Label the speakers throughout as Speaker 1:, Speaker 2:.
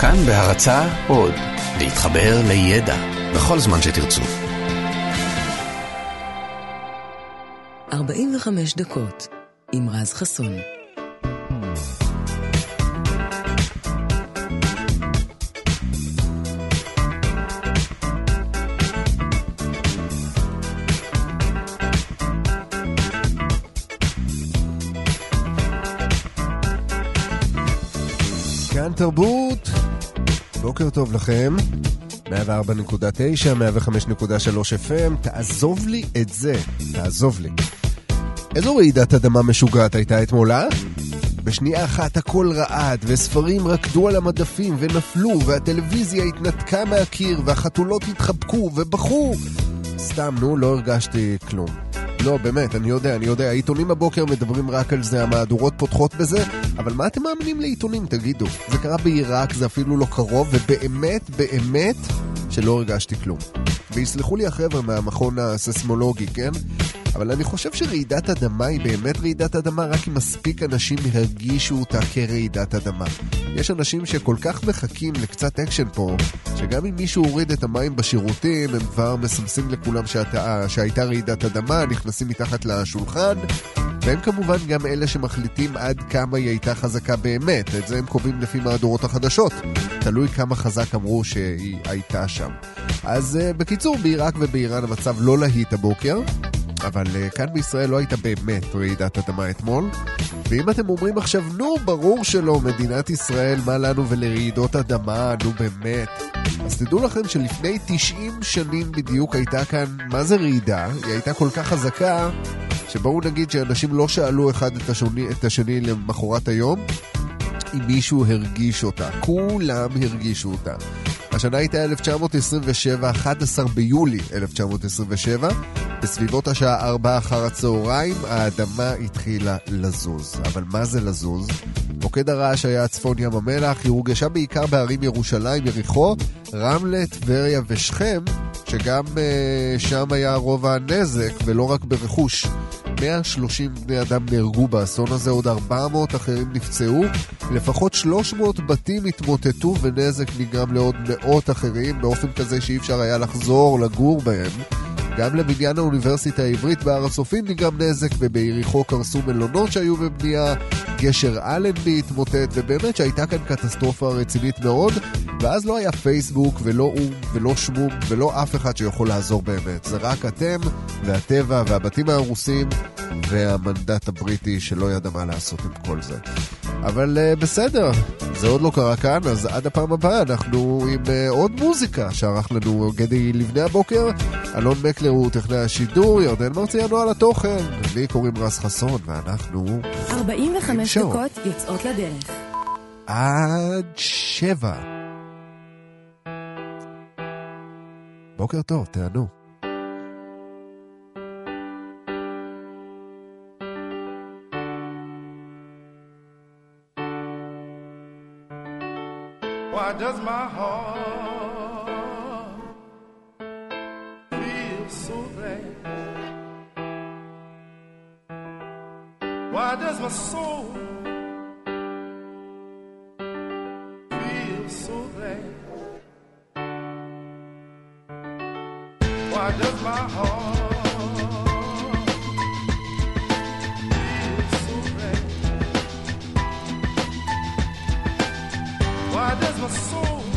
Speaker 1: כאן בהרצה עוד, להתחבר לידע בכל זמן שתרצו.
Speaker 2: 45 דקות עם רז חסון.
Speaker 3: כאן תרבות, בוקר טוב לכם, 104.9, 105.3 FM, תעזוב לי את זה, תעזוב לי. איזו רעידת אדמה משוגעת הייתה אתמול, אה? בשנייה אחת הכל רעד, וספרים רקדו על המדפים ונפלו, והטלוויזיה התנתקה מהקיר, והחתולות התחבקו ובכו. סתם, נו, לא הרגשתי כלום. לא, באמת, אני יודע, אני יודע, העיתונים הבוקר מדברים רק על זה, המהדורות פותחות בזה, אבל מה אתם מאמינים לעיתונים, תגידו? זה קרה בעיראק, זה אפילו לא קרוב, ובאמת, באמת, שלא הרגשתי כלום. ויסלחו לי החבר'ה מהמכון הסיסמולוגי, כן? אבל אני חושב שרעידת אדמה היא באמת רעידת אדמה רק אם מספיק אנשים הרגישו אותה כרעידת אדמה. יש אנשים שכל כך מחכים לקצת אקשן פה, שגם אם מישהו הוריד את המים בשירותים, הם כבר מסמסים לכולם שהייתה רעידת אדמה, נכנסים מתחת לשולחן, והם כמובן גם אלה שמחליטים עד כמה היא הייתה חזקה באמת. את זה הם קובעים לפי מהדורות החדשות. תלוי כמה חזק אמרו שהיא הייתה שם. אז uh, בקיצור, בעיראק ובאיראן המצב לא להיט הבוקר. אבל uh, כאן בישראל לא הייתה באמת רעידת אדמה אתמול. ואם אתם אומרים עכשיו, נו, ברור שלא, מדינת ישראל, מה לנו ולרעידות אדמה, נו באמת. אז תדעו לכם שלפני 90 שנים בדיוק הייתה כאן, מה זה רעידה? היא הייתה כל כך חזקה, שבואו נגיד שאנשים לא שאלו אחד את השני, את השני למחרת היום, אם מישהו הרגיש אותה. כולם הרגישו אותה. השנה הייתה 1927, 11 ביולי 1927. בסביבות השעה 4 אחר הצהריים האדמה התחילה לזוז. אבל מה זה לזוז? מוקד הרעש היה צפון ים המלח, היא הורגשה בעיקר בערים ירושלים, יריחו, רמלה, טבריה ושכם, שגם uh, שם היה רוב הנזק ולא רק ברכוש. 130 בני אדם נהרגו באסון הזה, עוד 400 אחרים נפצעו, לפחות 300 בתים התמוטטו ונזק נגרם לעוד מאות אחרים באופן כזה שאי אפשר היה לחזור לגור בהם. גם לבניין האוניברסיטה העברית בהר הצופים נגרם נזק, וביריחו קרסו מלונות שהיו בבנייה, גשר אלנבי התמוטט, ובאמת שהייתה כאן קטסטרופה רצינית מאוד, ואז לא היה פייסבוק ולא או"ם ולא שמום ולא אף אחד שיכול לעזור באמת. זה רק אתם והטבע והבתים ההרוסים והמנדט הבריטי שלא ידע מה לעשות עם כל זה. אבל uh, בסדר, זה עוד לא קרה כאן, אז עד הפעם הבאה אנחנו עם uh, עוד מוזיקה שערך לנו גדי לבני הבוקר. אלון מקלר הוא טכנאי השידור, ירדן מרציאנו על התוכן. לי קוראים רז חסון, ואנחנו...
Speaker 2: 45 דקות יוצאות לדרך.
Speaker 3: עד שבע. בוקר טוב, תענו.
Speaker 4: Why does my heart feel so glad? Why does my soul feel so glad? Why does my heart God meu my.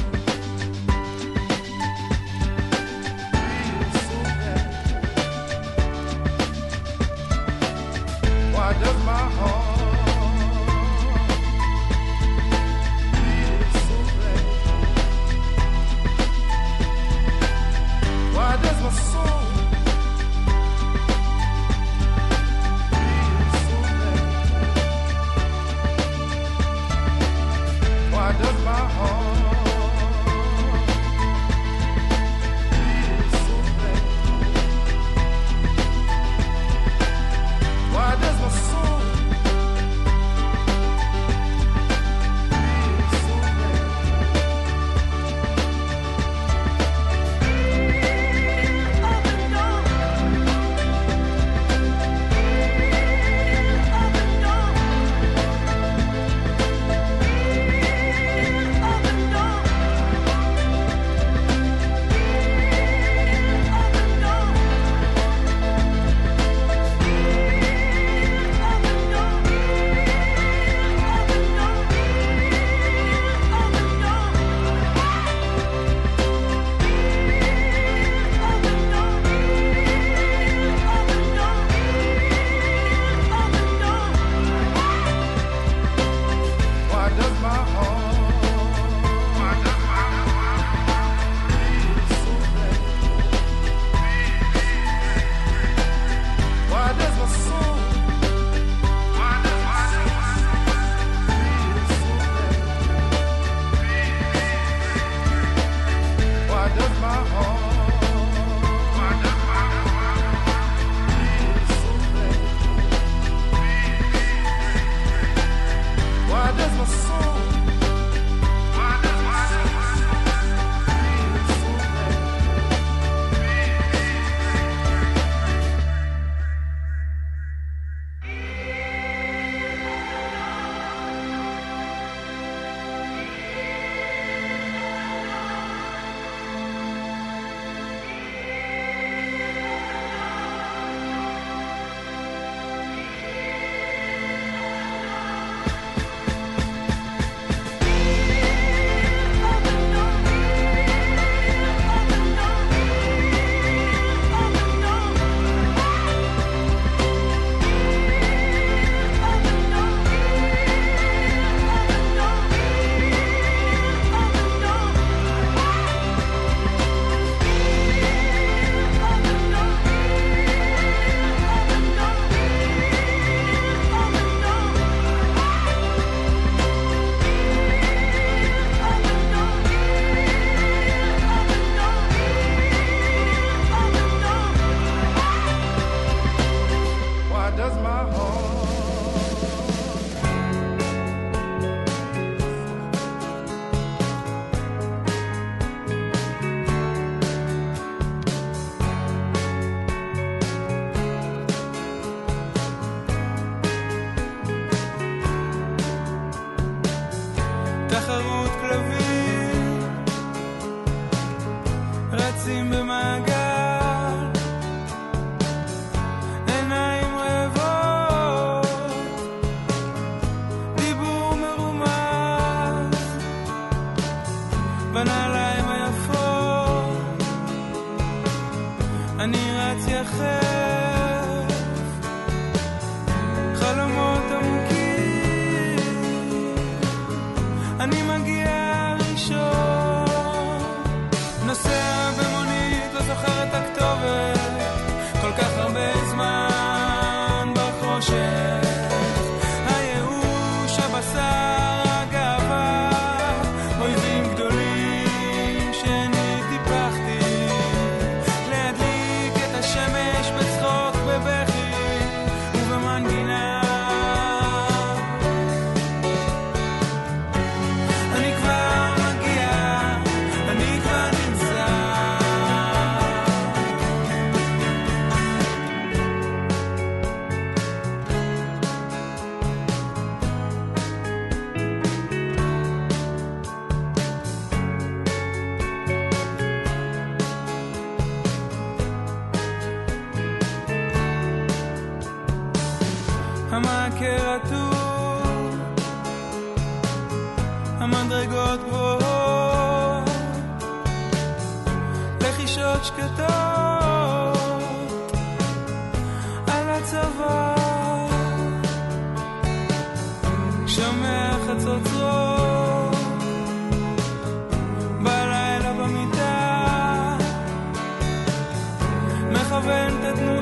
Speaker 5: מכוון את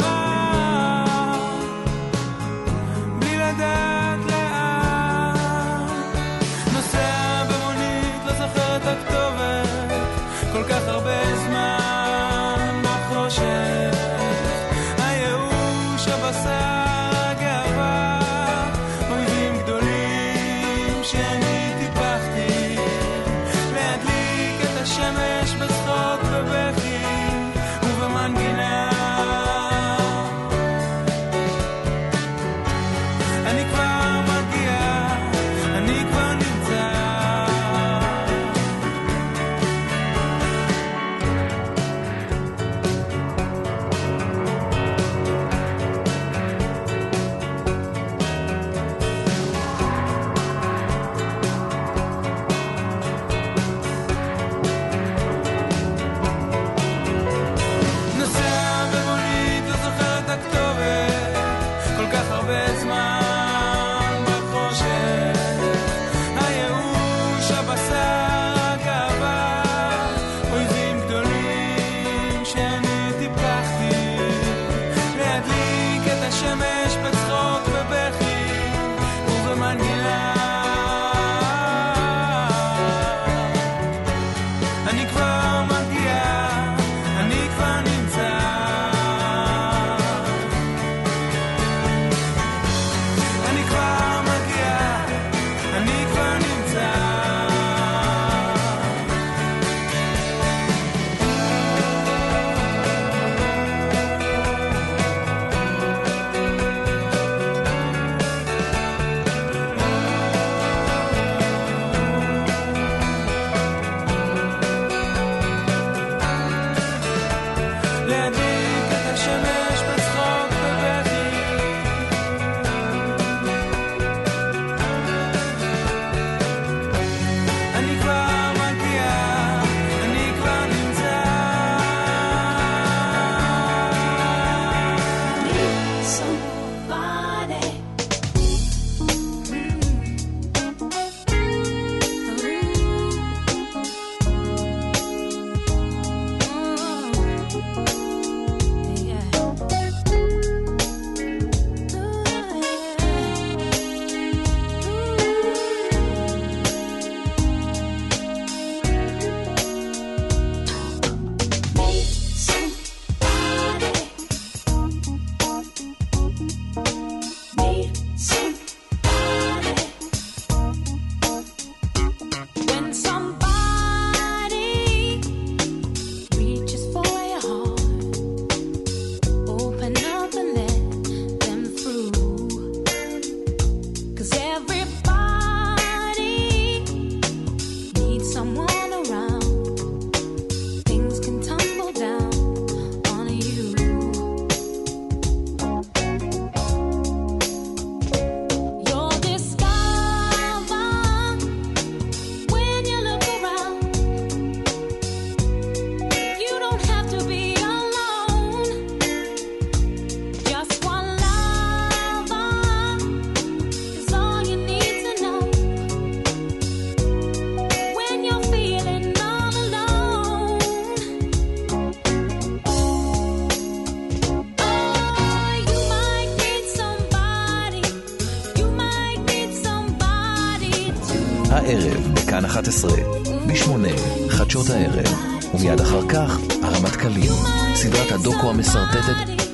Speaker 6: 11, בשמונה, חדשות הערב, ומיד אחר כך, הרמטכ"לים, סדרת הדוקו המסרטטת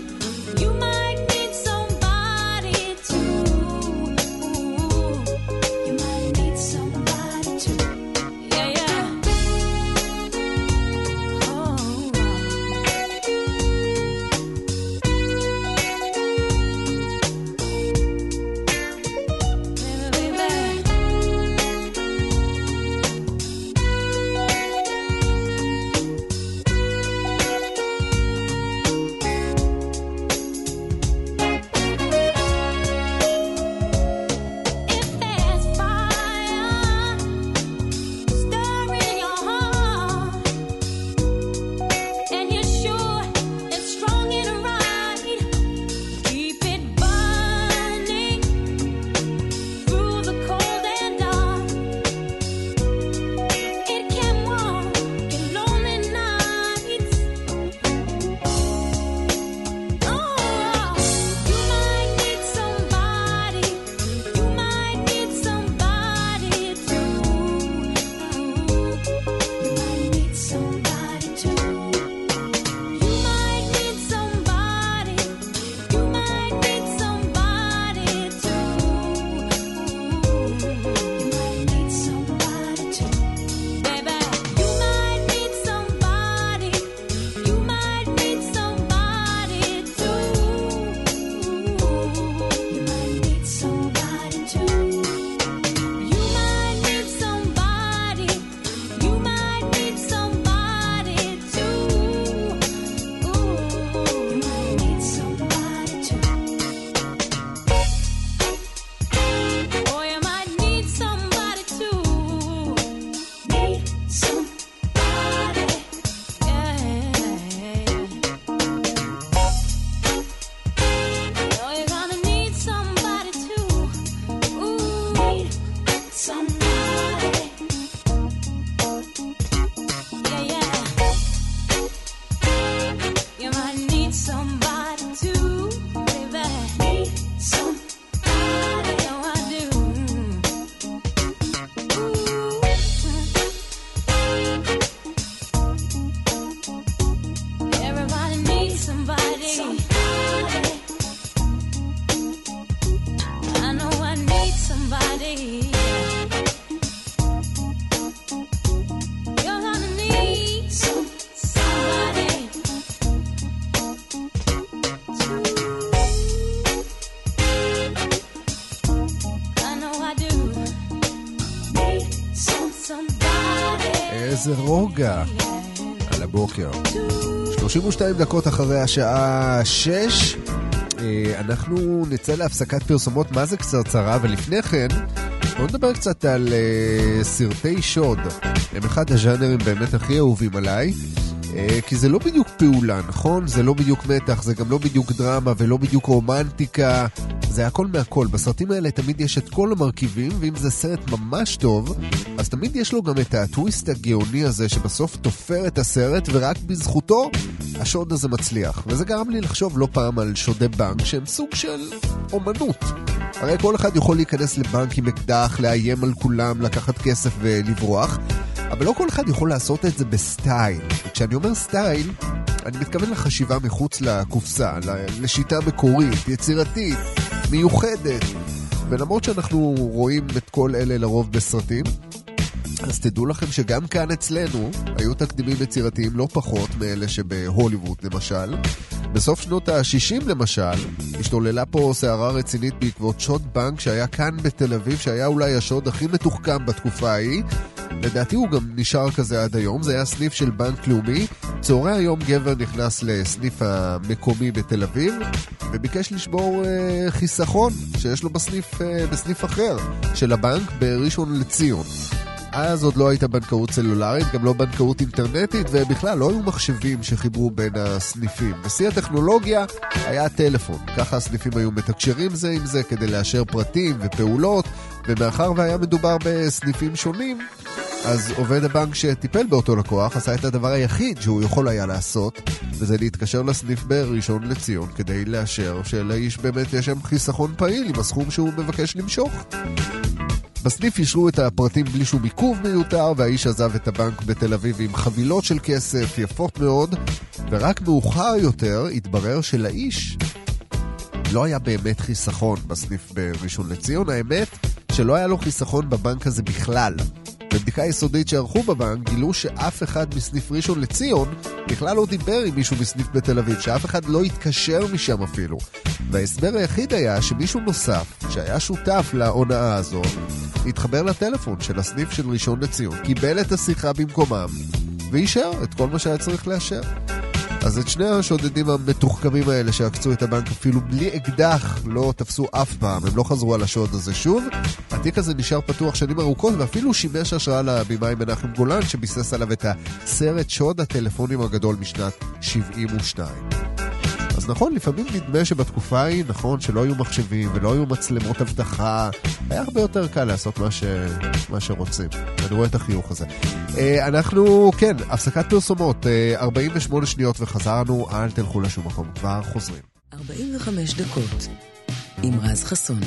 Speaker 3: רוגע על הבוקר. 32 דקות אחרי השעה 6, אה, אנחנו נצא להפסקת פרסומות מה זה קצרצרה, ולפני כן, בואו נדבר קצת על אה, סרטי שוד. הם אחד הז'אנרים באמת הכי אהובים עליי. אה, כי זה לא בדיוק פעולה, נכון? זה לא בדיוק מתח, זה גם לא בדיוק דרמה ולא בדיוק רומנטיקה, זה הכל מהכל. בסרטים האלה תמיד יש את כל המרכיבים, ואם זה סרט ממש טוב, אז תמיד יש לו גם את הטוויסט הגאוני הזה שבסוף תופר את הסרט, ורק בזכותו השוד הזה מצליח. וזה גרם לי לחשוב לא פעם על שודי בנק שהם סוג של אומנות. הרי כל אחד יכול להיכנס לבנק עם אקדח, לאיים על כולם, לקחת כסף ולברוח, אבל לא כל אחד יכול לעשות את זה בסטייל. וכשאני אומר סטייל, אני מתכוון לחשיבה מחוץ לקופסה, לשיטה מקורית, יצירתית, מיוחדת. ולמרות שאנחנו רואים את כל אלה לרוב בסרטים, אז תדעו לכם שגם כאן אצלנו היו תקדימים יצירתיים לא פחות מאלה שבהוליווד למשל. בסוף שנות ה-60 למשל, השתוללה פה סערה רצינית בעקבות שוד בנק שהיה כאן בתל אביב, שהיה אולי השוד הכי מתוחכם בתקופה ההיא, לדעתי הוא גם נשאר כזה עד היום, זה היה סניף של בנק לאומי. צהרי היום גבר נכנס לסניף המקומי בתל אביב, וביקש לשבור אה, חיסכון שיש לו בסניף, אה, בסניף אחר של הבנק בראשון לציון. אז עוד לא הייתה בנקאות סלולרית, גם לא בנקאות אינטרנטית, ובכלל לא היו מחשבים שחיברו בין הסניפים. בשיא הטכנולוגיה היה טלפון. ככה הסניפים היו מתקשרים זה עם זה כדי לאשר פרטים ופעולות, ומאחר והיה מדובר בסניפים שונים, אז עובד הבנק שטיפל באותו לקוח עשה את הדבר היחיד שהוא יכול היה לעשות, וזה להתקשר לסניף בראשון לציון כדי לאשר שלאיש באמת יש שם חיסכון פעיל עם הסכום שהוא מבקש למשוך. בסניף אישרו את הפרטים בלי שום עיכוב מיותר, והאיש עזב את הבנק בתל אביב עם חבילות של כסף יפות מאוד, ורק מאוחר יותר התברר שלאיש לא היה באמת חיסכון בסניף בראשון לציון. האמת שלא היה לו חיסכון בבנק הזה בכלל. בבדיקה יסודית שערכו בבנק גילו שאף אחד מסניף ראשון לציון בכלל לא דיבר עם מישהו מסניף בתל אביב, שאף אחד לא התקשר משם אפילו. וההסבר היחיד היה שמישהו נוסף, שהיה שותף להונאה הזו, התחבר לטלפון של הסניף של ראשון לציון, קיבל את השיחה במקומם, ואישר את כל מה שהיה צריך לאשר. אז את שני השודדים המתוחכמים האלה שעקצו את הבנק אפילו בלי אקדח לא תפסו אף פעם, הם לא חזרו על השוד הזה שוב. התיק הזה נשאר פתוח שנים ארוכות ואפילו שימש השראה לבימאי מנחם גולן שביסס עליו את הסרט שוד הטלפונים הגדול משנת 72. אז נכון, לפעמים נדמה שבתקופה ההיא, נכון, שלא היו מחשבים ולא היו מצלמות אבטחה, היה הרבה יותר קל לעשות מה, ש... מה שרוצים. אני רואה את החיוך הזה. אה, אנחנו, כן, הפסקת פרסומות, אה, 48 שניות וחזרנו, אל תלכו לשום מקום, כבר חוזרים.
Speaker 2: 45 דקות עם רז חסון.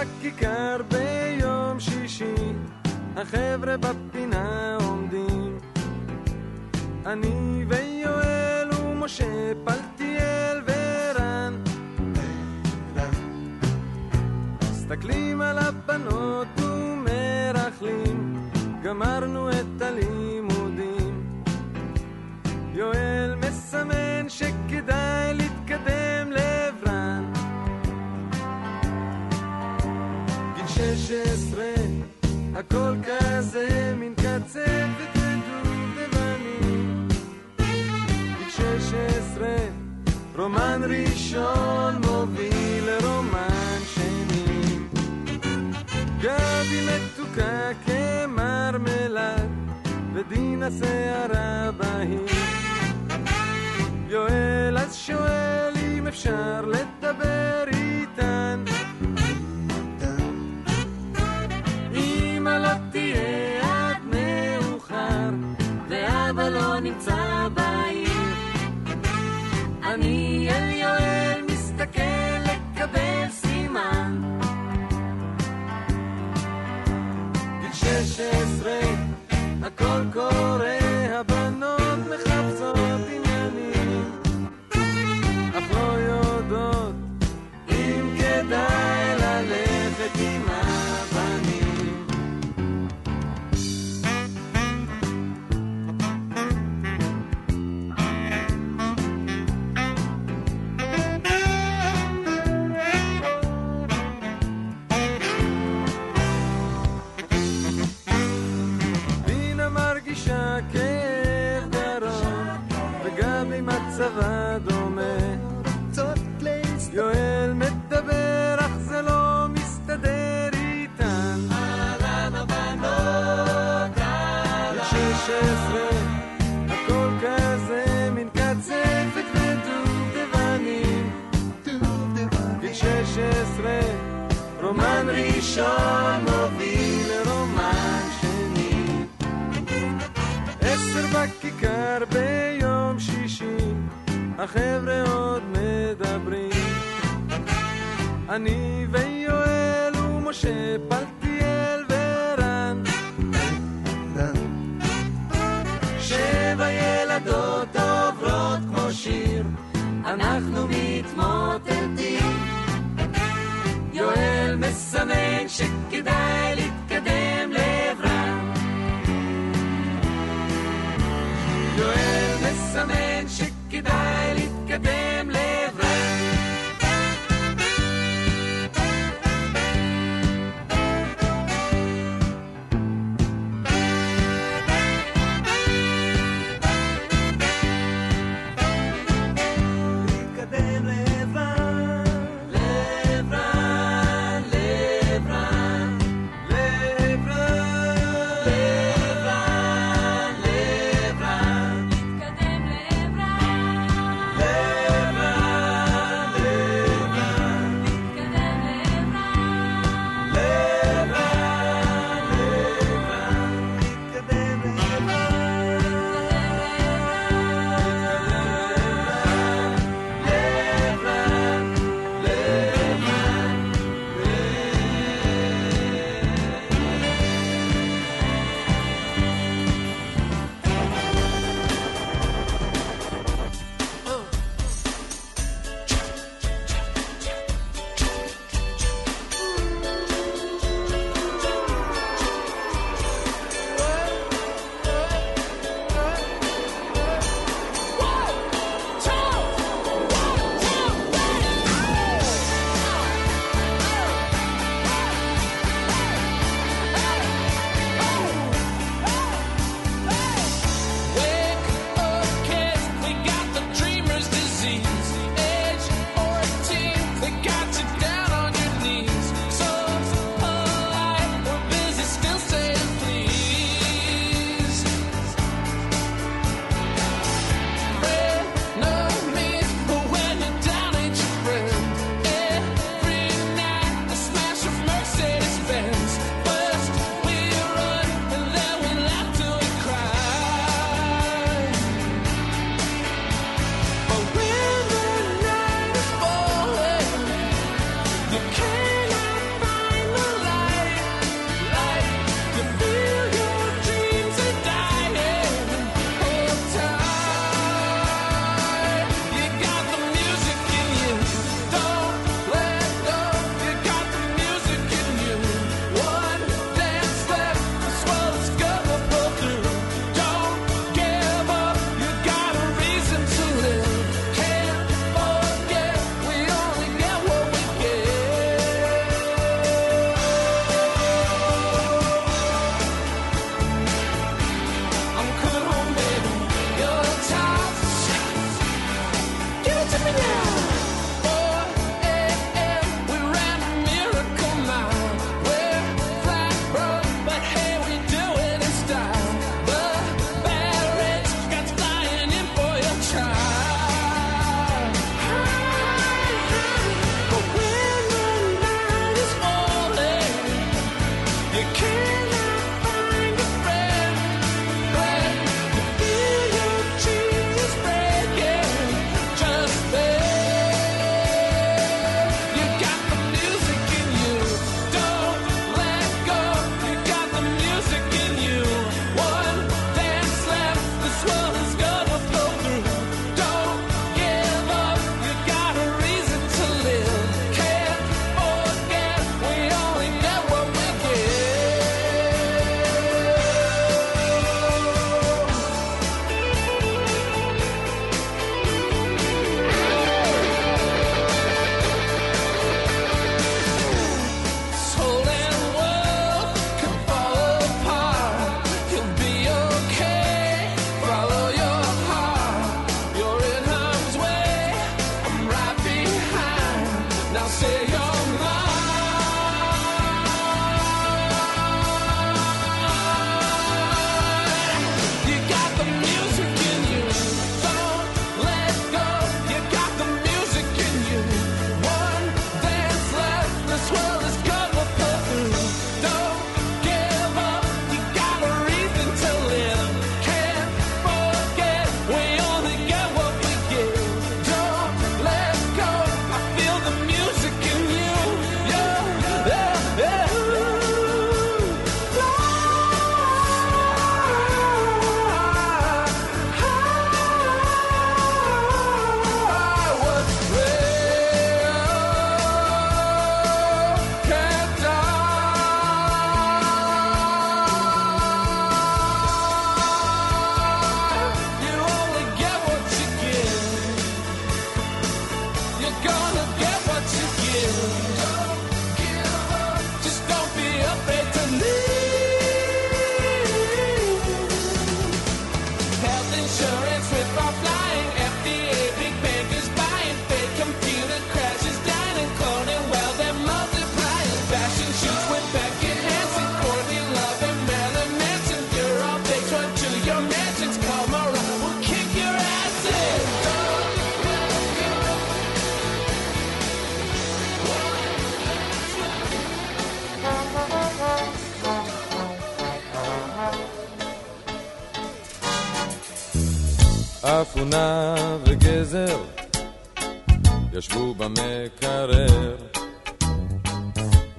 Speaker 7: שבכיכר ביום מתוקה כמרמלד ודינה שערה בהיר יואל אז שואל אם אפשר לדבר הכל מרגישה כאב גרון וגבי מצבה דומה יואל מדבר אך זה לא מסתדר איתן. אהלן הבנות גיל 16 הכל כזה מין קצפת ודובדבנים. גיל 16 רומן ראשון בכיכר ביום שישי החבר'ה עוד מדברים. אני ויואל ומשה פלטיאל ורן. שבע ילדות עוברות כמו שיר אנחנו מתמוטטים. יואל מסמן שכדאי להתקדם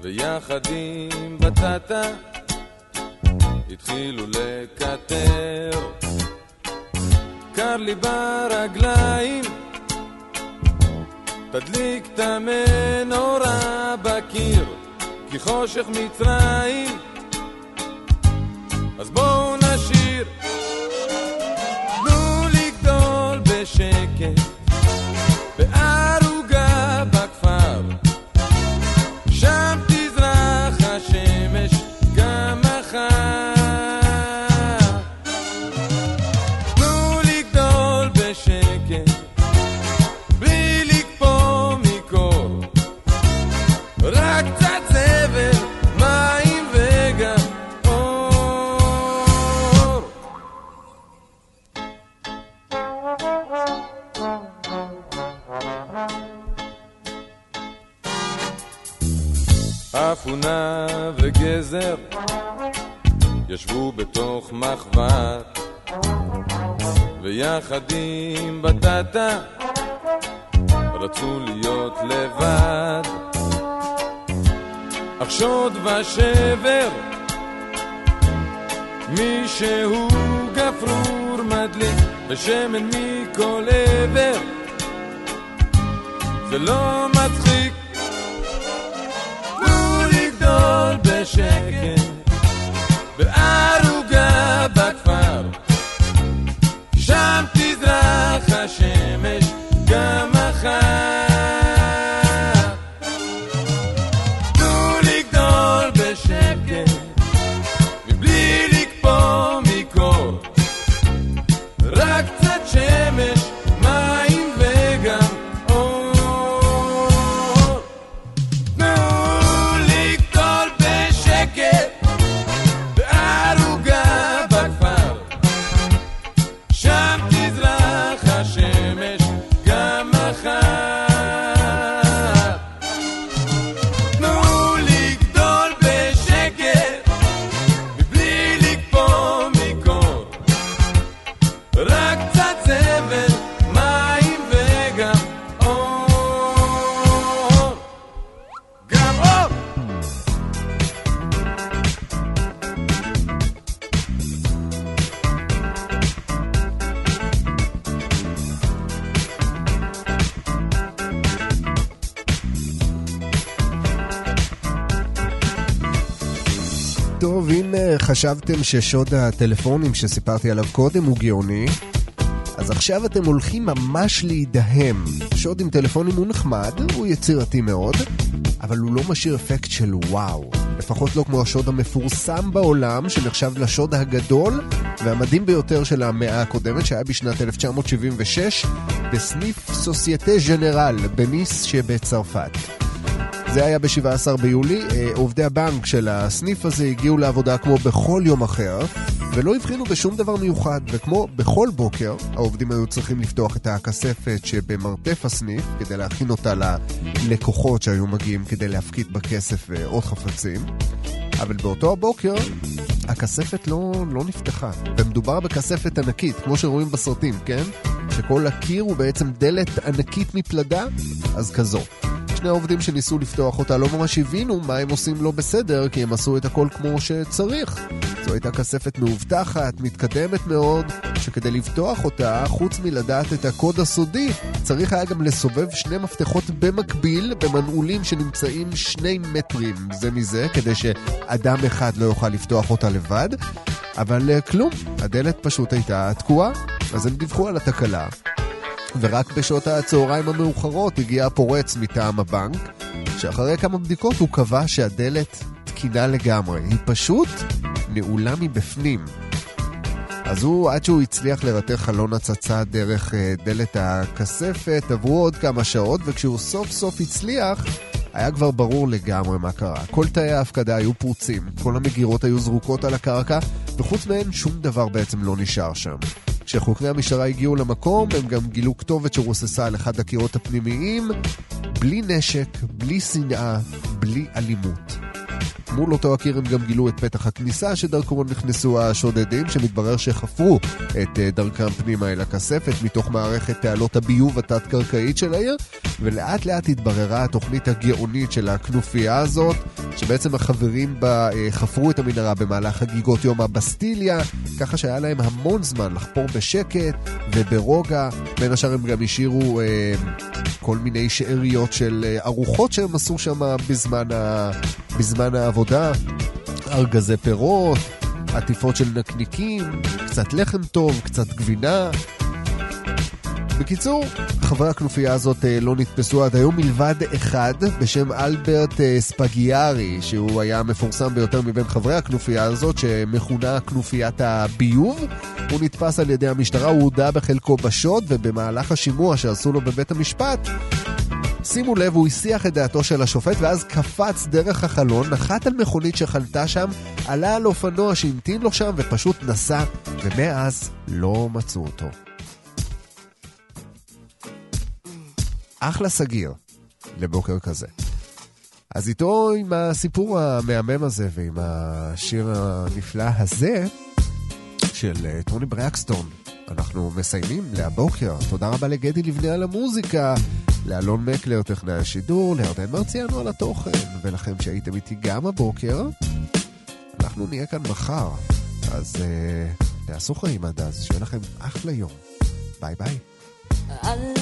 Speaker 7: ויחד עם בטטה התחילו לקטר. קר לי ברגליים תדליק את המנורה בקיר כי חושך מצרים. אז בואו נשיר. תנו לגדול בשקט מחבת ויחד עם בטטה רצו להיות לבד. אך שוד ושבר מישהו גפרור מדליק ושמן מכל עבר. זה לא מצחיק. תנו לגדול בשקט בערוגה
Speaker 3: טוב, אם חשבתם ששוד הטלפונים שסיפרתי עליו קודם הוא גאוני, אז עכשיו אתם הולכים ממש להידהם. שוד עם טלפונים הוא נחמד, הוא יצירתי מאוד, אבל הוא לא משאיר אפקט של וואו. לפחות לא כמו השוד המפורסם בעולם, שנחשב לשוד הגדול והמדהים ביותר של המאה הקודמת, שהיה בשנת 1976, בסניף סוסייטה ז'נרל בניס שבצרפת. זה היה ב-17 ביולי, אה, עובדי הבנק של הסניף הזה הגיעו לעבודה כמו בכל יום אחר, ולא הבחינו בשום דבר מיוחד, וכמו בכל בוקר, העובדים היו צריכים לפתוח את הכספת שבמרתף הסניף, כדי להכין אותה ללקוחות שהיו מגיעים כדי להפקיד בכסף ועוד חפצים. אבל באותו הבוקר, הכספת לא, לא נפתחה. ומדובר בכספת ענקית, כמו שרואים בסרטים, כן? שכל הקיר הוא בעצם דלת ענקית מפלדה, אז כזו. שני העובדים שניסו לפתוח אותה לא ממש הבינו מה הם עושים לא בסדר, כי הם עשו את הכל כמו שצריך. זו הייתה כספת מאובטחת, מתקדמת מאוד, שכדי לפתוח אותה, חוץ מלדעת את הקוד הסודי, צריך היה גם לסובב שני מפתחות במקביל, במנעולים שנמצאים שני מטרים זה מזה, כדי שאדם אחד לא יוכל לפתוח אותה לבד. אבל אה, כלום, הדלת פשוט הייתה תקועה, אז הם דיווחו על התקלה. ורק בשעות הצהריים המאוחרות הגיע הפורץ מטעם הבנק, שאחרי כמה בדיקות הוא קבע שהדלת תקינה לגמרי, היא פשוט נעולה מבפנים. אז הוא, עד שהוא הצליח לרתך חלון הצצה דרך אה, דלת הכספת, עברו עוד כמה שעות, וכשהוא סוף סוף הצליח, היה כבר ברור לגמרי מה קרה. כל תאי ההפקדה היו פרוצים, כל המגירות היו זרוקות על הקרקע, וחוץ מהן שום דבר בעצם לא נשאר שם. כשחוקרי המשטרה הגיעו למקום, הם גם גילו כתובת שרוססה על אחד הקירות הפנימיים, בלי נשק, בלי שנאה, בלי אלימות. מול אותו הקיר הם גם גילו את פתח הכניסה שדרכו נכנסו השודדים, שמתברר שחפרו את אה, דרכם פנימה אל הכספת מתוך מערכת תעלות הביוב התת-קרקעית של העיר, ולאט לאט התבררה התוכנית הגאונית של הכנופיה הזאת, שבעצם החברים בה אה, חפרו את המנהרה במהלך חגיגות יום הבסטיליה, ככה שהיה להם המון זמן לחפור בשקט וברוגע. בין השאר הם גם השאירו אה, כל מיני שאריות של אה, ארוחות שהם עשו שם בזמן, ה, בזמן העבודה, ארגזי פירות, עטיפות של נקניקים, קצת לחם טוב, קצת גבינה. בקיצור, חברי הכנופיה הזאת אה, לא נתפסו עד היום מלבד אחד בשם אלברט אה, ספגיארי, שהוא היה המפורסם ביותר מבין חברי הכנופיה הזאת, שמכונה כנופיית הביוב. הוא נתפס על ידי המשטרה, הוא הודה בחלקו בשוד, ובמהלך השימוע שעשו לו בבית המשפט, שימו לב, הוא הסיח את דעתו של השופט ואז קפץ דרך החלון, נחת על מכונית שחלתה שם, עלה על אופנוע שהמתין לו שם ופשוט נסע, ומאז לא מצאו אותו. אחלה סגיר לבוקר כזה. אז איתו, עם הסיפור המהמם הזה ועם השיר הנפלא הזה של אה, טוני ברקסטון, אנחנו מסיימים להבוקר. תודה רבה לגדי לבנה על המוזיקה, לאלון מקלר, טכנאי השידור, לירדן מרציאנו על התוכן, ולכם שהייתם איתי גם הבוקר. אנחנו נהיה כאן מחר, אז uh, תעשו חיים עד אז, שיהיה לכם אחלה יום. ביי ביי.
Speaker 8: I'll